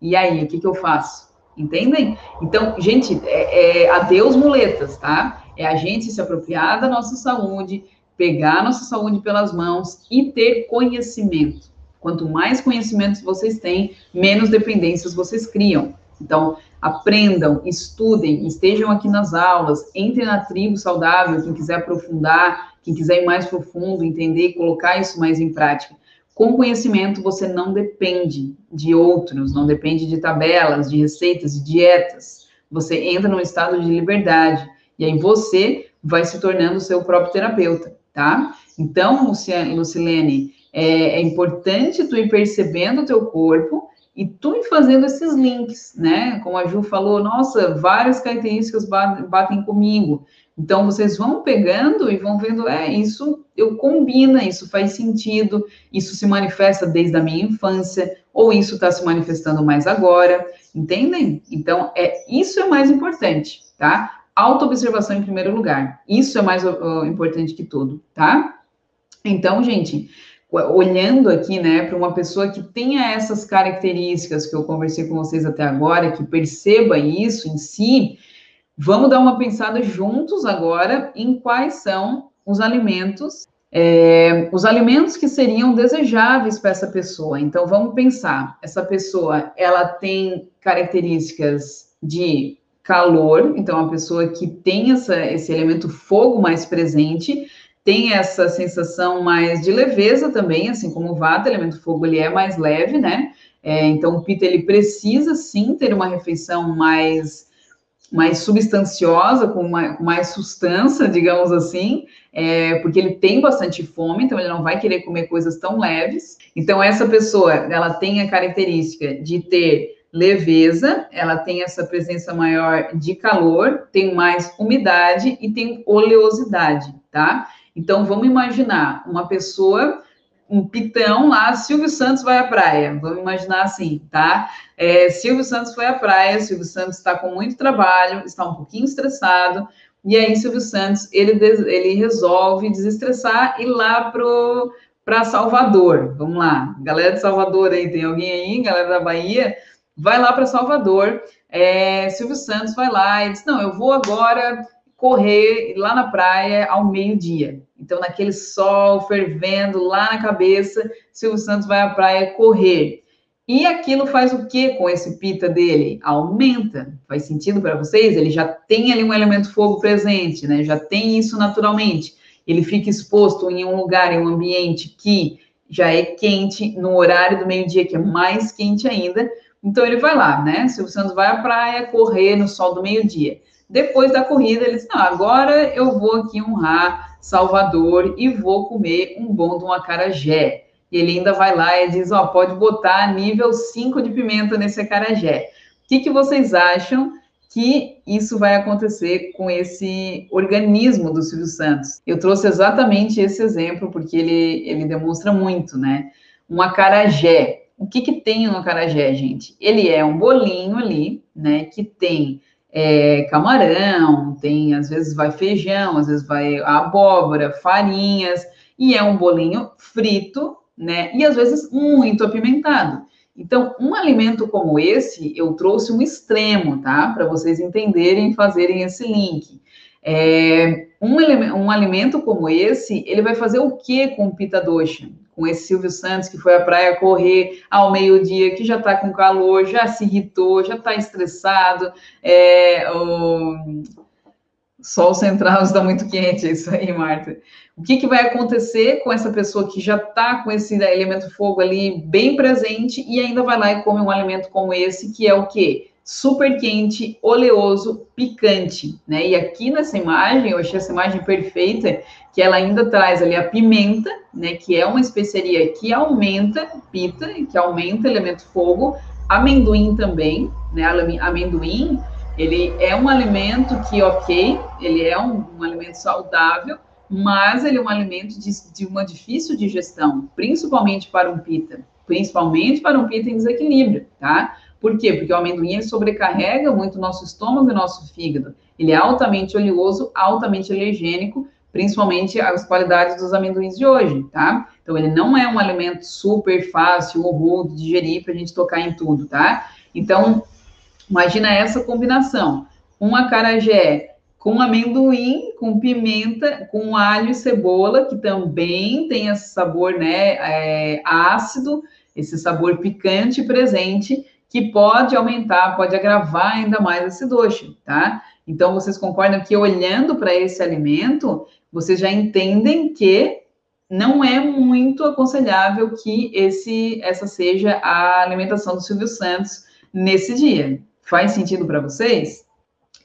E aí, o que, que eu faço? Entendem? Então, gente, é, é adeus muletas, tá? É a gente se apropriar da nossa saúde, pegar a nossa saúde pelas mãos e ter conhecimento. Quanto mais conhecimentos vocês têm, menos dependências vocês criam. Então, aprendam, estudem, estejam aqui nas aulas, entrem na tribo saudável, quem quiser aprofundar, quem quiser ir mais profundo, entender e colocar isso mais em prática. Com conhecimento, você não depende de outros, não depende de tabelas, de receitas, de dietas. Você entra num estado de liberdade. E aí você vai se tornando o seu próprio terapeuta, tá? Então, Lucilene, é, é importante tu ir percebendo o teu corpo e tu ir fazendo esses links, né? Como a Ju falou, nossa, várias características batem comigo. Então, vocês vão pegando e vão vendo, é, isso eu combina, isso faz sentido, isso se manifesta desde a minha infância, ou isso está se manifestando mais agora, entendem? Então, é isso é mais importante, tá? Autoobservação em primeiro lugar. Isso é mais uh, importante que tudo, tá? Então, gente, olhando aqui, né, para uma pessoa que tenha essas características que eu conversei com vocês até agora, que perceba isso em si, vamos dar uma pensada juntos agora em quais são os alimentos, é, os alimentos que seriam desejáveis para essa pessoa. Então, vamos pensar, essa pessoa, ela tem características de calor, então a pessoa que tem essa, esse elemento fogo mais presente, tem essa sensação mais de leveza também, assim como o vata, elemento fogo, ele é mais leve, né? É, então o pita, ele precisa sim ter uma refeição mais mais substanciosa, com, mais substância, digamos assim, é, porque ele tem bastante fome, então ele não vai querer comer coisas tão leves. Então essa pessoa, ela tem a característica de ter leveza, ela tem essa presença maior de calor, tem mais umidade e tem oleosidade, tá? Então vamos imaginar uma pessoa, um pitão lá, Silvio Santos vai à praia, vamos imaginar assim, tá? É, Silvio Santos foi à praia, Silvio Santos está com muito trabalho, está um pouquinho estressado, e aí Silvio Santos ele, ele resolve desestressar e lá pro para Salvador. Vamos lá, galera de Salvador aí, tem alguém aí, galera da Bahia? Vai lá para Salvador. É, Silvio Santos vai lá e diz: Não, eu vou agora correr lá na praia ao meio-dia. Então, naquele sol fervendo lá na cabeça, Silvio Santos vai à praia correr. E aquilo faz o que com esse pita dele? Aumenta. Faz sentido para vocês? Ele já tem ali um elemento fogo presente, né? Já tem isso naturalmente. Ele fica exposto em um lugar, em um ambiente que já é quente, no horário do meio-dia, que é mais quente ainda, então ele vai lá, né? Silvio Santos vai à praia correr no sol do meio-dia. Depois da corrida, ele diz: Não, agora eu vou aqui honrar Salvador e vou comer um bom de um acarajé. E ele ainda vai lá e diz: Ó, oh, pode botar nível 5 de pimenta nesse acarajé. O que, que vocês acham que isso vai acontecer com esse organismo do Silvio Santos? Eu trouxe exatamente esse exemplo porque ele, ele demonstra muito, né? Um acarajé o que, que tem no acarajé, gente? Ele é um bolinho ali, né? Que tem é, camarão, tem às vezes vai feijão, às vezes vai abóbora, farinhas, e é um bolinho frito, né? E às vezes muito apimentado. Então, um alimento como esse, eu trouxe um extremo, tá? Para vocês entenderem e fazerem esse link. É, um, um, alimento como esse, ele vai fazer o que com o pita dosha? Com esse Silvio Santos que foi à praia correr ao meio-dia, que já está com calor, já se irritou, já está estressado, é, o Sol central está muito quente, é isso aí, Marta. O que, que vai acontecer com essa pessoa que já está com esse elemento fogo ali bem presente e ainda vai lá e come um alimento como esse, que é o quê? Super quente, oleoso, picante, né? E aqui nessa imagem, eu achei essa imagem perfeita, que ela ainda traz ali a pimenta, né? Que é uma especiaria que aumenta pita, que aumenta elemento fogo, amendoim também, né? Amendoim ele é um alimento que, ok, ele é um, um alimento saudável, mas ele é um alimento de, de, uma difícil digestão, principalmente para um pita, principalmente para um pita em desequilíbrio, tá? Por quê? Porque o amendoim ele sobrecarrega muito o nosso estômago e nosso fígado. Ele é altamente oleoso, altamente alergênico, principalmente as qualidades dos amendoins de hoje, tá? Então, ele não é um alimento super fácil ou rude de digerir para a gente tocar em tudo, tá? Então, Imagina essa combinação: um acarajé com amendoim, com pimenta, com alho e cebola, que também tem esse sabor né, é, ácido, esse sabor picante presente, que pode aumentar, pode agravar ainda mais esse doce, tá? Então, vocês concordam que olhando para esse alimento, vocês já entendem que não é muito aconselhável que esse, essa seja a alimentação do Silvio Santos nesse dia. Faz sentido para vocês?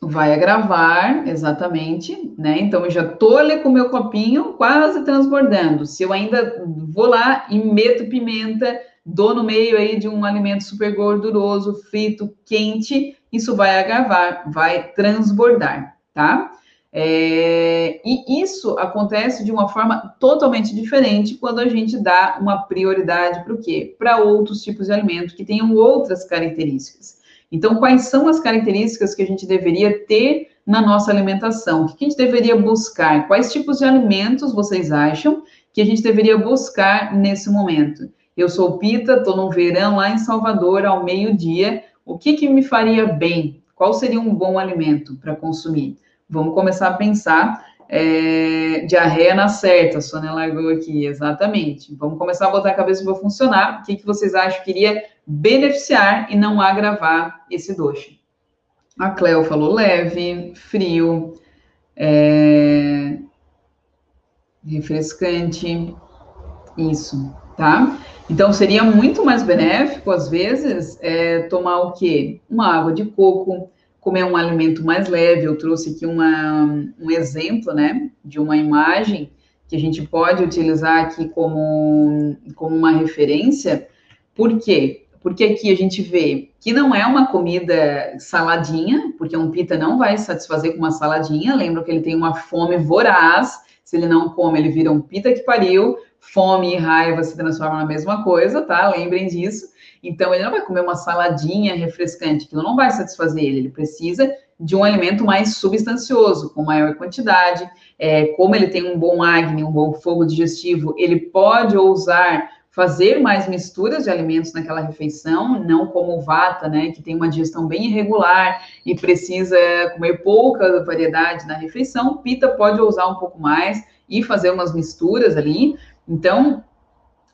Vai agravar, exatamente, né? Então, eu já tô ali com o meu copinho quase transbordando. Se eu ainda vou lá e meto pimenta, dou no meio aí de um alimento super gorduroso, frito, quente, isso vai agravar, vai transbordar, tá? É, e isso acontece de uma forma totalmente diferente quando a gente dá uma prioridade para o quê? Para outros tipos de alimento que tenham outras características. Então, quais são as características que a gente deveria ter na nossa alimentação? O que a gente deveria buscar? Quais tipos de alimentos vocês acham que a gente deveria buscar nesse momento? Eu sou Pita, estou no verão lá em Salvador ao meio-dia. O que, que me faria bem? Qual seria um bom alimento para consumir? Vamos começar a pensar é, diarreia na certa, a Sônia largou aqui, exatamente. Vamos começar a botar a cabeça para funcionar. O que, que vocês acham que iria beneficiar e não agravar esse doce? A Cleo falou leve, frio, é, refrescante, isso, tá? Então, seria muito mais benéfico, às vezes, é, tomar o quê? Uma água de coco, comer um alimento mais leve. Eu trouxe aqui uma, um exemplo, né, de uma imagem que a gente pode utilizar aqui como, como uma referência. Por quê? Porque aqui a gente vê que não é uma comida saladinha, porque um pita não vai satisfazer com uma saladinha. Lembra que ele tem uma fome voraz. Se ele não come, ele vira um pita que pariu. Fome e raiva se transformam na mesma coisa, tá? Lembrem disso. Então, ele não vai comer uma saladinha refrescante, que não vai satisfazer ele. Ele precisa de um alimento mais substancioso, com maior quantidade. É, como ele tem um bom acne, um bom fogo digestivo, ele pode ousar fazer mais misturas de alimentos naquela refeição, não como vata, né, que tem uma digestão bem irregular e precisa comer pouca variedade na refeição. Pita pode ousar um pouco mais e fazer umas misturas ali. Então,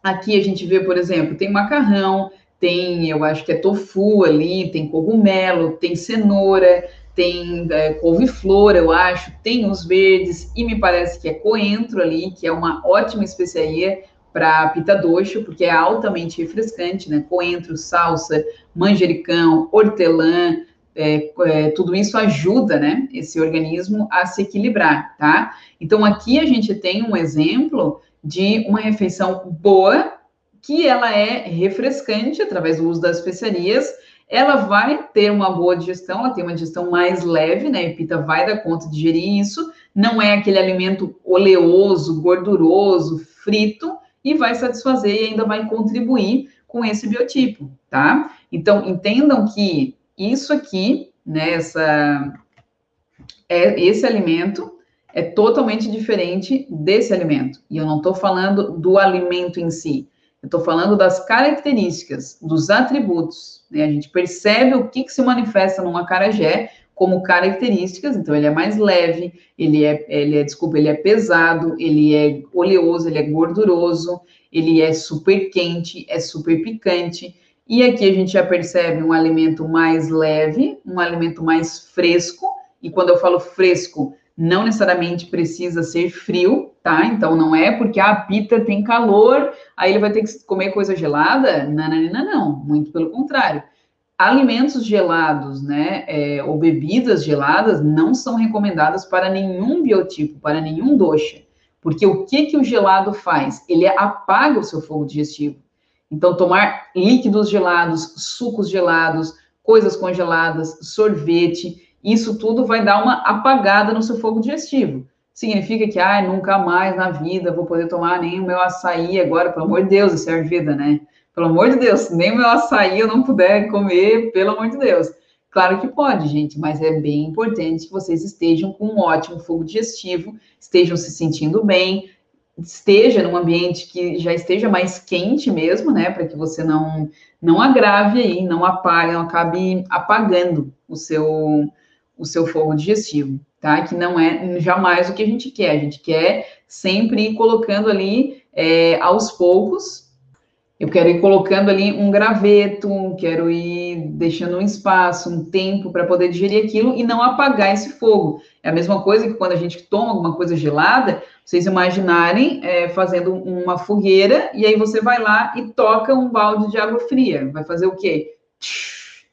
aqui a gente vê, por exemplo, tem macarrão, tem, eu acho que é tofu ali, tem cogumelo, tem cenoura, tem é, couve-flor, eu acho, tem os verdes, e me parece que é coentro ali, que é uma ótima especiaria para pita doce, porque é altamente refrescante, né? Coentro, salsa, manjericão, hortelã, é, é, tudo isso ajuda, né, esse organismo a se equilibrar, tá? Então, aqui a gente tem um exemplo de uma refeição boa, que ela é refrescante através do uso das especiarias. Ela vai ter uma boa digestão, ela tem uma digestão mais leve, né? A Epita vai dar conta de digerir isso. Não é aquele alimento oleoso, gorduroso, frito, e vai satisfazer e ainda vai contribuir com esse biotipo, tá? Então, entendam que isso aqui, né, essa, é, esse alimento é totalmente diferente desse alimento. E eu não estou falando do alimento em si. Eu estou falando das características, dos atributos. Né? A gente percebe o que, que se manifesta num acarajé como características. Então, ele é mais leve, ele é, ele é, desculpa, ele é pesado, ele é oleoso, ele é gorduroso, ele é super quente, é super picante. E aqui a gente já percebe um alimento mais leve, um alimento mais fresco. E quando eu falo fresco, não necessariamente precisa ser frio, tá? Então não é porque a pita tem calor, aí ele vai ter que comer coisa gelada? Não, não, não, não. Muito pelo contrário. Alimentos gelados, né, é, ou bebidas geladas não são recomendadas para nenhum biotipo, para nenhum dosha. Porque o que, que o gelado faz? Ele apaga o seu fogo digestivo. Então, tomar líquidos gelados, sucos gelados, coisas congeladas, sorvete, isso tudo vai dar uma apagada no seu fogo digestivo. Significa que, ah, nunca mais na vida vou poder tomar nem o meu açaí agora, pelo amor de Deus, isso é vida, né? Pelo amor de Deus, nem o meu açaí eu não puder comer, pelo amor de Deus. Claro que pode, gente, mas é bem importante que vocês estejam com um ótimo fogo digestivo, estejam se sentindo bem, esteja num ambiente que já esteja mais quente mesmo, né, para que você não não agrave aí, não apague, não acabe apagando o seu o seu fogo digestivo, tá? Que não é jamais o que a gente quer. A gente quer sempre ir colocando ali é, aos poucos eu quero ir colocando ali um graveto, quero ir deixando um espaço, um tempo para poder digerir aquilo e não apagar esse fogo. É a mesma coisa que quando a gente toma alguma coisa gelada, vocês imaginarem é, fazendo uma fogueira e aí você vai lá e toca um balde de água fria. Vai fazer o quê?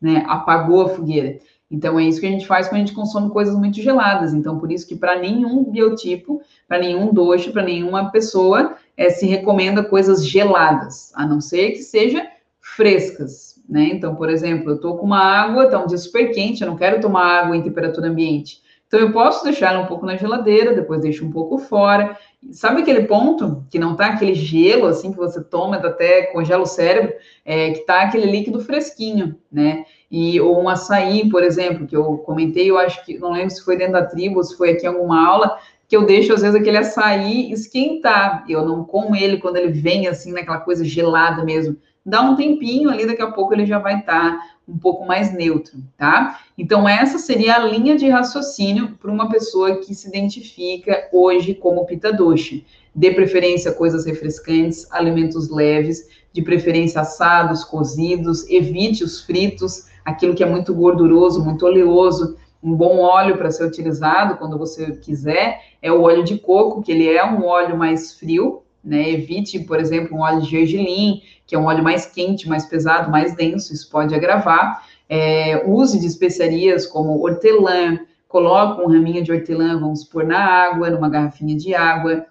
Né? Apagou a fogueira. Então é isso que a gente faz quando a gente consome coisas muito geladas. Então por isso que para nenhum biotipo, para nenhum doce, para nenhuma pessoa é, se recomenda coisas geladas, a não ser que seja frescas, né? Então, por exemplo, eu tô com uma água, tá um dia super quente, eu não quero tomar água em temperatura ambiente. Então, eu posso deixar um pouco na geladeira, depois deixo um pouco fora. Sabe aquele ponto que não tá aquele gelo, assim, que você toma, até congela o cérebro, é, que tá aquele líquido fresquinho, né? E, ou um açaí, por exemplo, que eu comentei, eu acho que, não lembro se foi dentro da tribo, se foi aqui em alguma aula, que eu deixo, às vezes, aquele açaí esquentar. Eu não como ele quando ele vem, assim, naquela coisa gelada mesmo. Dá um tempinho ali, daqui a pouco ele já vai estar tá um pouco mais neutro, tá? Então, essa seria a linha de raciocínio para uma pessoa que se identifica hoje como pita doce. Dê preferência a coisas refrescantes, alimentos leves, de preferência assados, cozidos, evite os fritos, aquilo que é muito gorduroso, muito oleoso, um bom óleo para ser utilizado quando você quiser é o óleo de coco, que ele é um óleo mais frio, né? Evite, por exemplo, um óleo de gergelim, que é um óleo mais quente, mais pesado, mais denso, isso pode agravar. É, use de especiarias como hortelã, coloque um raminho de hortelã, vamos pôr na água, numa garrafinha de água,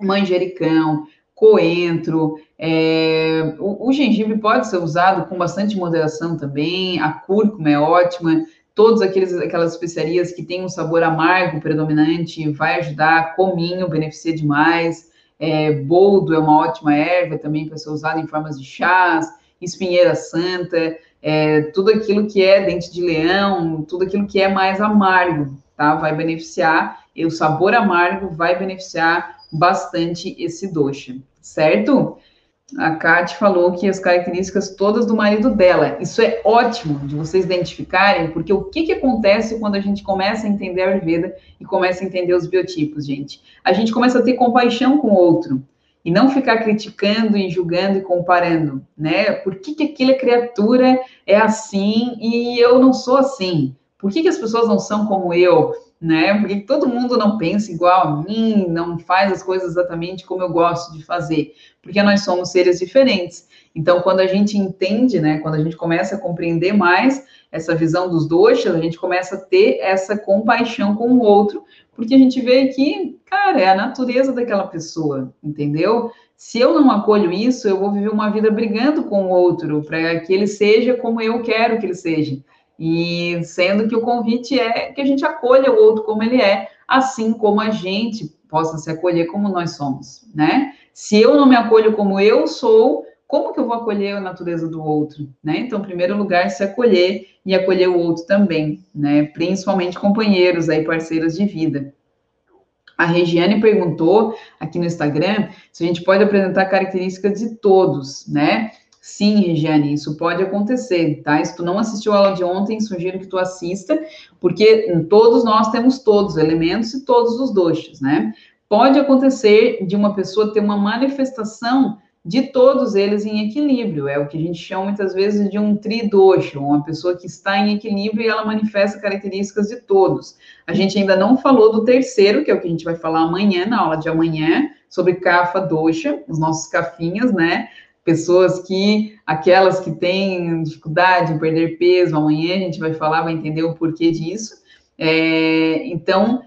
manjericão, coentro, é, o, o, gengibre pode ser usado com bastante moderação também, a cúrcuma é ótima, todas aqueles, aquelas especiarias que têm um sabor amargo predominante, vai ajudar, cominho beneficia demais, é, boldo é uma ótima erva também para ser usada em formas de chás, espinheira santa, é, tudo aquilo que é dente de leão, tudo aquilo que é mais amargo, tá? Vai beneficiar, e o sabor amargo vai beneficiar bastante esse doce, certo? A Kate falou que as características todas do marido dela. Isso é ótimo de vocês identificarem, porque o que, que acontece quando a gente começa a entender a Ayurveda e começa a entender os biotipos, gente? A gente começa a ter compaixão com o outro e não ficar criticando e julgando e comparando, né? Por que, que aquela criatura é assim e eu não sou assim? Por que, que as pessoas não são como eu? Né? Porque todo mundo não pensa igual a mim, não faz as coisas exatamente como eu gosto de fazer, porque nós somos seres diferentes. Então, quando a gente entende, né, quando a gente começa a compreender mais essa visão dos doxas, a gente começa a ter essa compaixão com o outro, porque a gente vê que, cara, é a natureza daquela pessoa, entendeu? Se eu não acolho isso, eu vou viver uma vida brigando com o outro para que ele seja como eu quero que ele seja. E sendo que o convite é que a gente acolha o outro como ele é, assim como a gente possa se acolher como nós somos, né? Se eu não me acolho como eu sou, como que eu vou acolher a natureza do outro, né? Então, em primeiro lugar, se acolher e acolher o outro também, né? Principalmente companheiros aí, parceiros de vida. A Regiane perguntou aqui no Instagram se a gente pode apresentar características de todos, né? Sim, Regiane, isso pode acontecer, tá? Se tu não assistiu a aula de ontem, sugiro que tu assista, porque todos nós temos todos os elementos e todos os doxas, né? Pode acontecer de uma pessoa ter uma manifestação de todos eles em equilíbrio. É o que a gente chama muitas vezes de um tridosha, uma pessoa que está em equilíbrio e ela manifesta características de todos. A gente ainda não falou do terceiro, que é o que a gente vai falar amanhã, na aula de amanhã, sobre kafa dosha, os nossos cafinhas, né? Pessoas que, aquelas que têm dificuldade em perder peso, amanhã a gente vai falar, vai entender o porquê disso. É, então,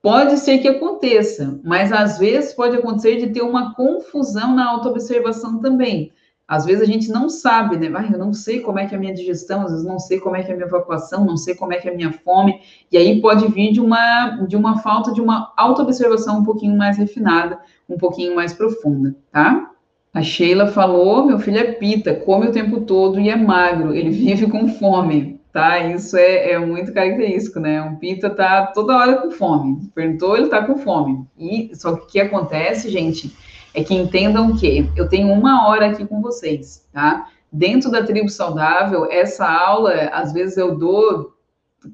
Pode ser que aconteça, mas às vezes pode acontecer de ter uma confusão na autoobservação também. Às vezes a gente não sabe, né? Ah, eu não sei como é que é a minha digestão, às vezes não sei como é que é a minha evacuação, não sei como é que é a minha fome, e aí pode vir de uma, de uma falta de uma autoobservação um pouquinho mais refinada, um pouquinho mais profunda, tá? A Sheila falou: meu filho é pita, come o tempo todo e é magro, ele vive com fome tá? Isso é, é, muito característico, né? Um pita tá toda hora com fome. Perguntou, ele tá com fome. E só que o que acontece, gente, é que entendam que eu tenho uma hora aqui com vocês, tá? Dentro da tribo saudável, essa aula, às vezes eu dou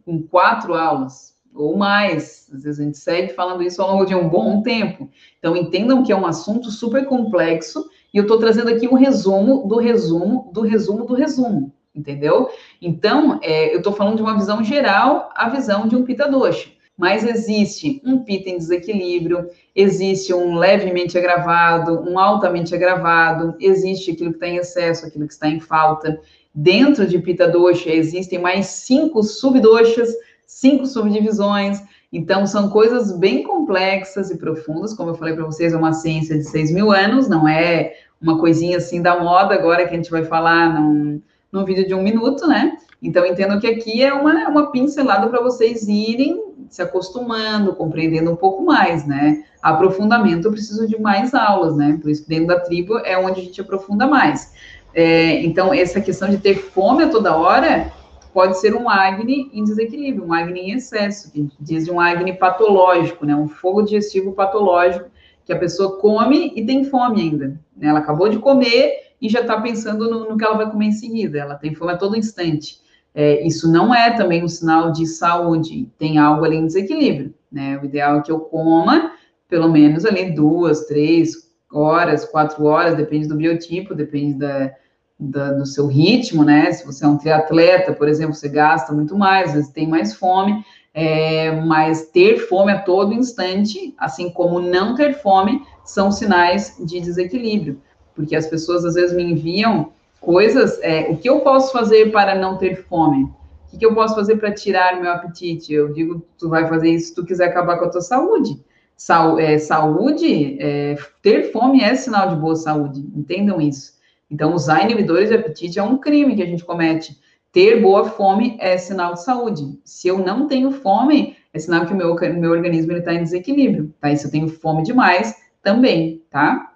com quatro aulas ou mais. Às vezes a gente segue falando isso ao longo de um bom tempo. Então entendam que é um assunto super complexo e eu estou trazendo aqui um resumo do resumo do resumo do resumo entendeu? Então, é, eu estou falando de uma visão geral, a visão de um pita dosha. Mas existe um pita em desequilíbrio, existe um levemente agravado, um altamente agravado, existe aquilo que está em excesso, aquilo que está em falta. Dentro de pita dosha existem mais cinco subdoshas, cinco subdivisões. Então, são coisas bem complexas e profundas, como eu falei para vocês, é uma ciência de 6 mil anos, não é uma coisinha assim da moda agora que a gente vai falar, não, num vídeo de um minuto, né? Então, entendo que aqui é uma, uma pincelada para vocês irem se acostumando, compreendendo um pouco mais, né? Aprofundamento, eu preciso de mais aulas, né? Por isso dentro da tribo é onde a gente aprofunda mais. É, então, essa questão de ter fome a toda hora pode ser um Agni em desequilíbrio, um Agni em excesso, que diz de um Agni patológico, né? Um fogo digestivo patológico, que a pessoa come e tem fome ainda. Né? Ela acabou de comer e já está pensando no, no, que ela vai comer em seguida. Ela tem fome a todo instante. É, isso não é também um sinal de saúde, tem algo ali em desequilíbrio, né? O ideal é que eu coma pelo menos ali duas, três horas, quatro horas, depende do biotipo, depende da, da, do seu ritmo, né? Se você é um triatleta, por exemplo, você gasta muito mais, às vezes tem mais fome, é, mas ter fome a todo instante, assim como não ter fome, são sinais de desequilíbrio porque as pessoas às vezes me enviam coisas, é, o que eu posso fazer para não ter fome? O que, eu posso fazer para tirar meu apetite? Eu digo, tu vai fazer isso se tu quiser acabar com a tua saúde. Sa é, saúde, é, ter fome é sinal de boa saúde, entendam isso. Então, usar inibidores de apetite é um crime que a gente comete. Ter boa fome é sinal de saúde. Se eu não tenho fome, é sinal que o meu, meu organismo está em desequilíbrio, tá? E se eu tenho fome demais, também, tá?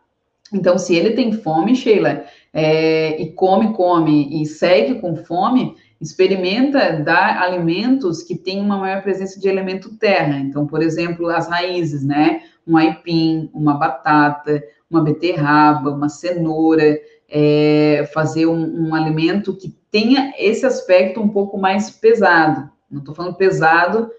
Então, se ele tem fome, Sheila, é, e come, come e segue com fome, experimenta dar alimentos que têm uma maior presença de elemento terra. Então, por exemplo, as raízes, né? Um aipim, uma batata, uma beterraba, uma cenoura, é, fazer um, um, alimento que tenha esse aspecto um pouco mais pesado. Não estou falando pesado,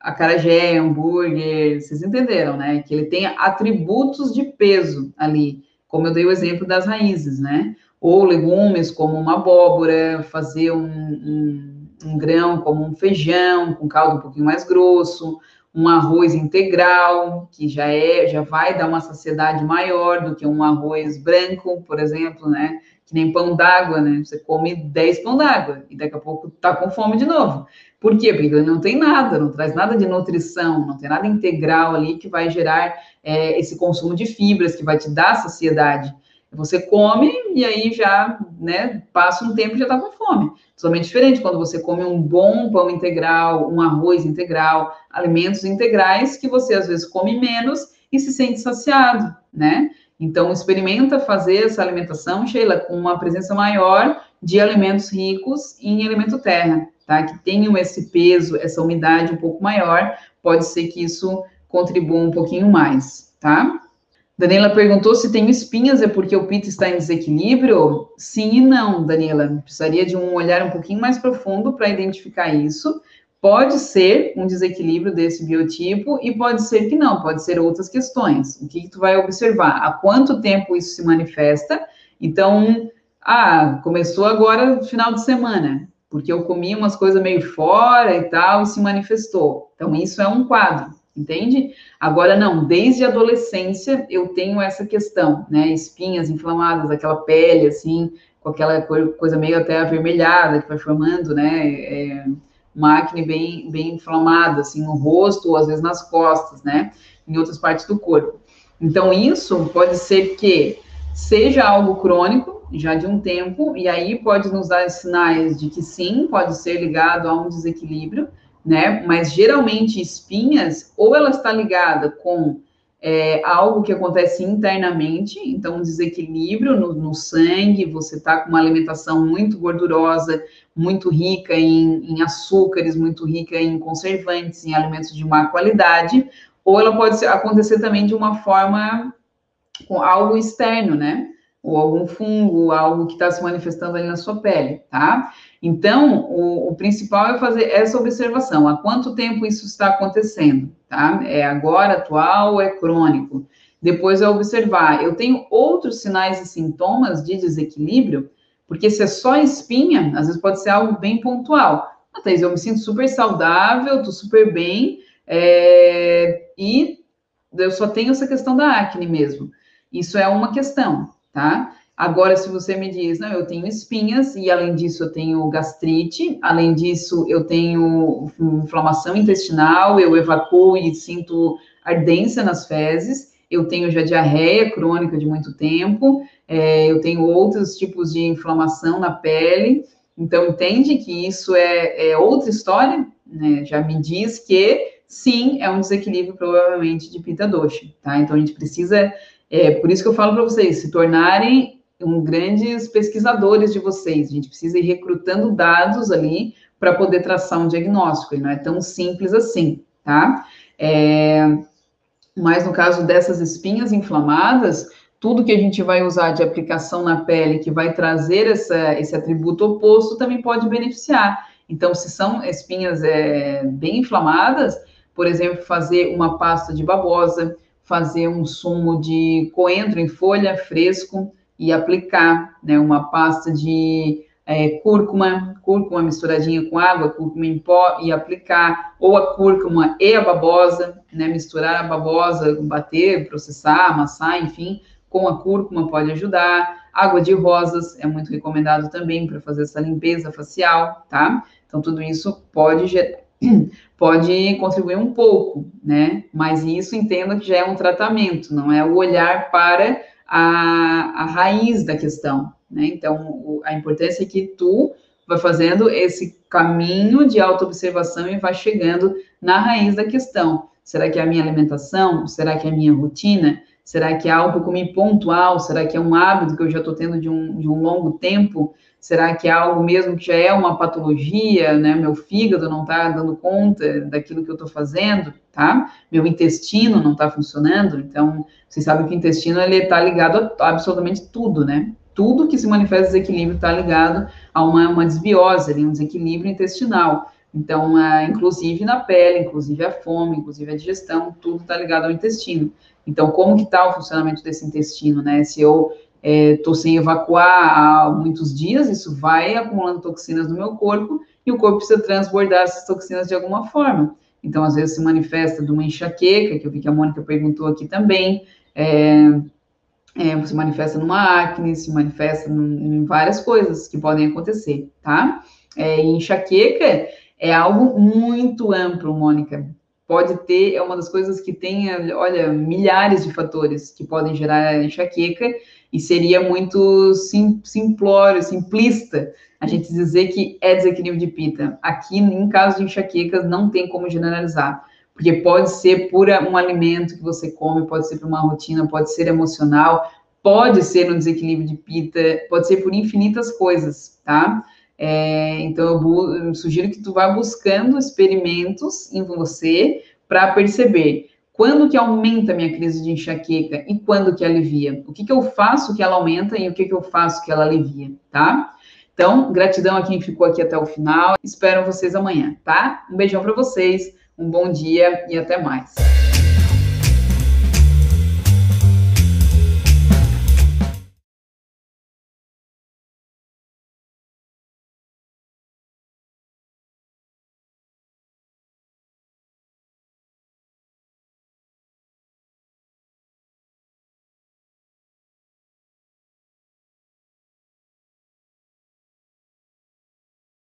acarajé, hambúrguer, vocês entenderam, né? Que ele tenha atributos de peso ali como eu dei o exemplo das raízes, né? Ou legumes como uma abóbora, fazer um, um, um grão como um feijão, com caldo um pouquinho mais grosso, um arroz integral, que já é, já vai dar uma saciedade maior do que um arroz branco, por exemplo, né? Que nem pão d'água, né? Você come 10 pão d'água e daqui a pouco tá com fome de novo. Por quê? Porque não tem nada, não traz nada de nutrição, não tem nada integral ali que vai gerar é, esse consumo de fibras, que vai te dar saciedade. Você come e aí já, né, passa um tempo e já está com fome. Totalmente diferente quando você come um bom pão integral, um arroz integral, alimentos integrais que você às vezes come menos e se sente saciado, né? Então, experimenta fazer essa alimentação, Sheila, com uma presença maior de alimentos ricos em elemento terra tá? Que tenham esse peso, essa umidade um pouco maior, pode ser que isso contribua um pouquinho mais, tá? Daniela perguntou se tem espinhas, é porque o pito está em desequilíbrio? Sim e não, Daniela. Precisaria de um olhar um pouquinho mais profundo para identificar isso. Pode ser um desequilíbrio desse biotipo e pode ser que não, pode ser outras questões. O que, que tu vai observar? Há quanto tempo isso se manifesta? Então, ah, começou agora final de semana, porque eu comi umas coisas meio fora e tal, e se manifestou. Então, isso é um quadro, entende? Agora, não, desde a adolescência eu tenho essa questão, né? Espinhas inflamadas, aquela pele, assim, com aquela coisa meio até avermelhada que vai formando, né? É, uma acne bem, bem inflamada, assim, no rosto ou às vezes nas costas, né? Em outras partes do corpo. Então, isso pode ser que seja algo crônico, já de um tempo, e aí pode nos dar sinais de que sim, pode ser ligado a um desequilíbrio, né? Mas geralmente espinhas, ou ela está ligada com é, algo que acontece internamente, então um desequilíbrio no, no sangue, você está com uma alimentação muito gordurosa, muito rica em, em, açúcares, muito rica em conservantes, em alimentos de má qualidade, ou ela pode acontecer também de uma forma com algo externo, né? Ou algum fungo, algo que está se manifestando ali na sua pele, tá? Então, o, o, principal é fazer essa observação. Há quanto tempo isso está acontecendo, tá? É agora, atual ou é crônico? Depois é observar. Eu tenho outros sinais e sintomas de desequilíbrio, porque se é só espinha, às vezes pode ser algo bem pontual. Ah, Thaís, eu me sinto super saudável, tô super bem, é, e eu só tenho essa questão da acne mesmo. Isso é uma questão, tá? Agora, se você me diz, não, eu tenho espinhas e além disso eu tenho gastrite, além disso eu tenho inflamação intestinal, eu evacuo e sinto ardência nas fezes, eu tenho já diarreia crônica de muito tempo, é, eu tenho outros tipos de inflamação na pele, então entende que isso é, é outra história, né? Já me diz que sim, é um desequilíbrio provavelmente de pita doxa, tá? Então a gente precisa, é por isso que eu falo para vocês, se tornarem um, grandes pesquisadores de vocês. A gente precisa ir recrutando dados ali para poder traçar um diagnóstico, e não é tão simples assim, tá? É, mas no caso dessas espinhas inflamadas, tudo que a gente vai usar de aplicação na pele que vai trazer essa, esse atributo oposto também pode beneficiar. Então, se são espinhas é, bem inflamadas, por exemplo, fazer uma pasta de babosa, fazer um sumo de coentro em folha fresco, e aplicar né, uma pasta de é, cúrcuma, cúrcuma misturadinha com água, cúrcuma em pó e aplicar, ou a cúrcuma e a babosa, né, misturar a babosa, bater, processar, amassar, enfim, com a cúrcuma pode ajudar. Água de rosas é muito recomendado também para fazer essa limpeza facial, tá? Então, tudo isso pode, pode contribuir um pouco, né? Mas isso entenda que já é um tratamento, não é o olhar para a, a raiz da questão, né? Então, a importância é que tu vai fazendo esse caminho de autoobservação e vai chegando na raiz da questão. Será que é a minha alimentação? Será que é a minha rotina? Será que é algo que eu comi pontual? Será que é um hábito que eu já estou tendo de um, de um longo tempo? Será que é algo mesmo que já é uma patologia, né? Meu fígado não está dando conta daquilo que eu estou fazendo, tá? Meu intestino não está funcionando. Então, vocês sabem que o intestino ele está ligado a absolutamente tudo, né? Tudo que se manifesta desequilíbrio está ligado a uma, uma desbiose, um desequilíbrio intestinal. Então, uh, inclusive na pele, inclusive a fome, inclusive a digestão, tudo está ligado ao intestino. Então, como que está o funcionamento desse intestino, né? Se eu estou é, sem evacuar há muitos dias, isso vai acumulando toxinas no meu corpo e o corpo precisa transbordar essas toxinas de alguma forma. Então, às vezes se manifesta de uma enxaqueca, que eu vi que a Mônica perguntou aqui também, é, é, se manifesta numa acne, se manifesta em várias coisas que podem acontecer, tá? É, enxaqueca é algo muito amplo, Mônica. Pode ter, é uma das coisas que tem, olha, milhares de fatores que podem gerar enxaqueca, e seria muito sim, simplório, simplista a gente dizer que é desequilíbrio de pita. Aqui, em caso de enxaquecas, não tem como generalizar, porque pode ser por um alimento que você come, pode ser por uma rotina, pode ser emocional, pode ser um desequilíbrio de pita, pode ser por infinitas coisas, tá? É, então, eu, eu sugiro que tu vá buscando experimentos em você para perceber quando que aumenta a minha crise de enxaqueca e quando que alivia? O que, que eu faço que ela aumenta e o que, que eu faço que ela alivia, tá? Então, gratidão a quem ficou aqui até o final. Espero vocês amanhã, tá? Um beijão para vocês, um bom dia e até mais.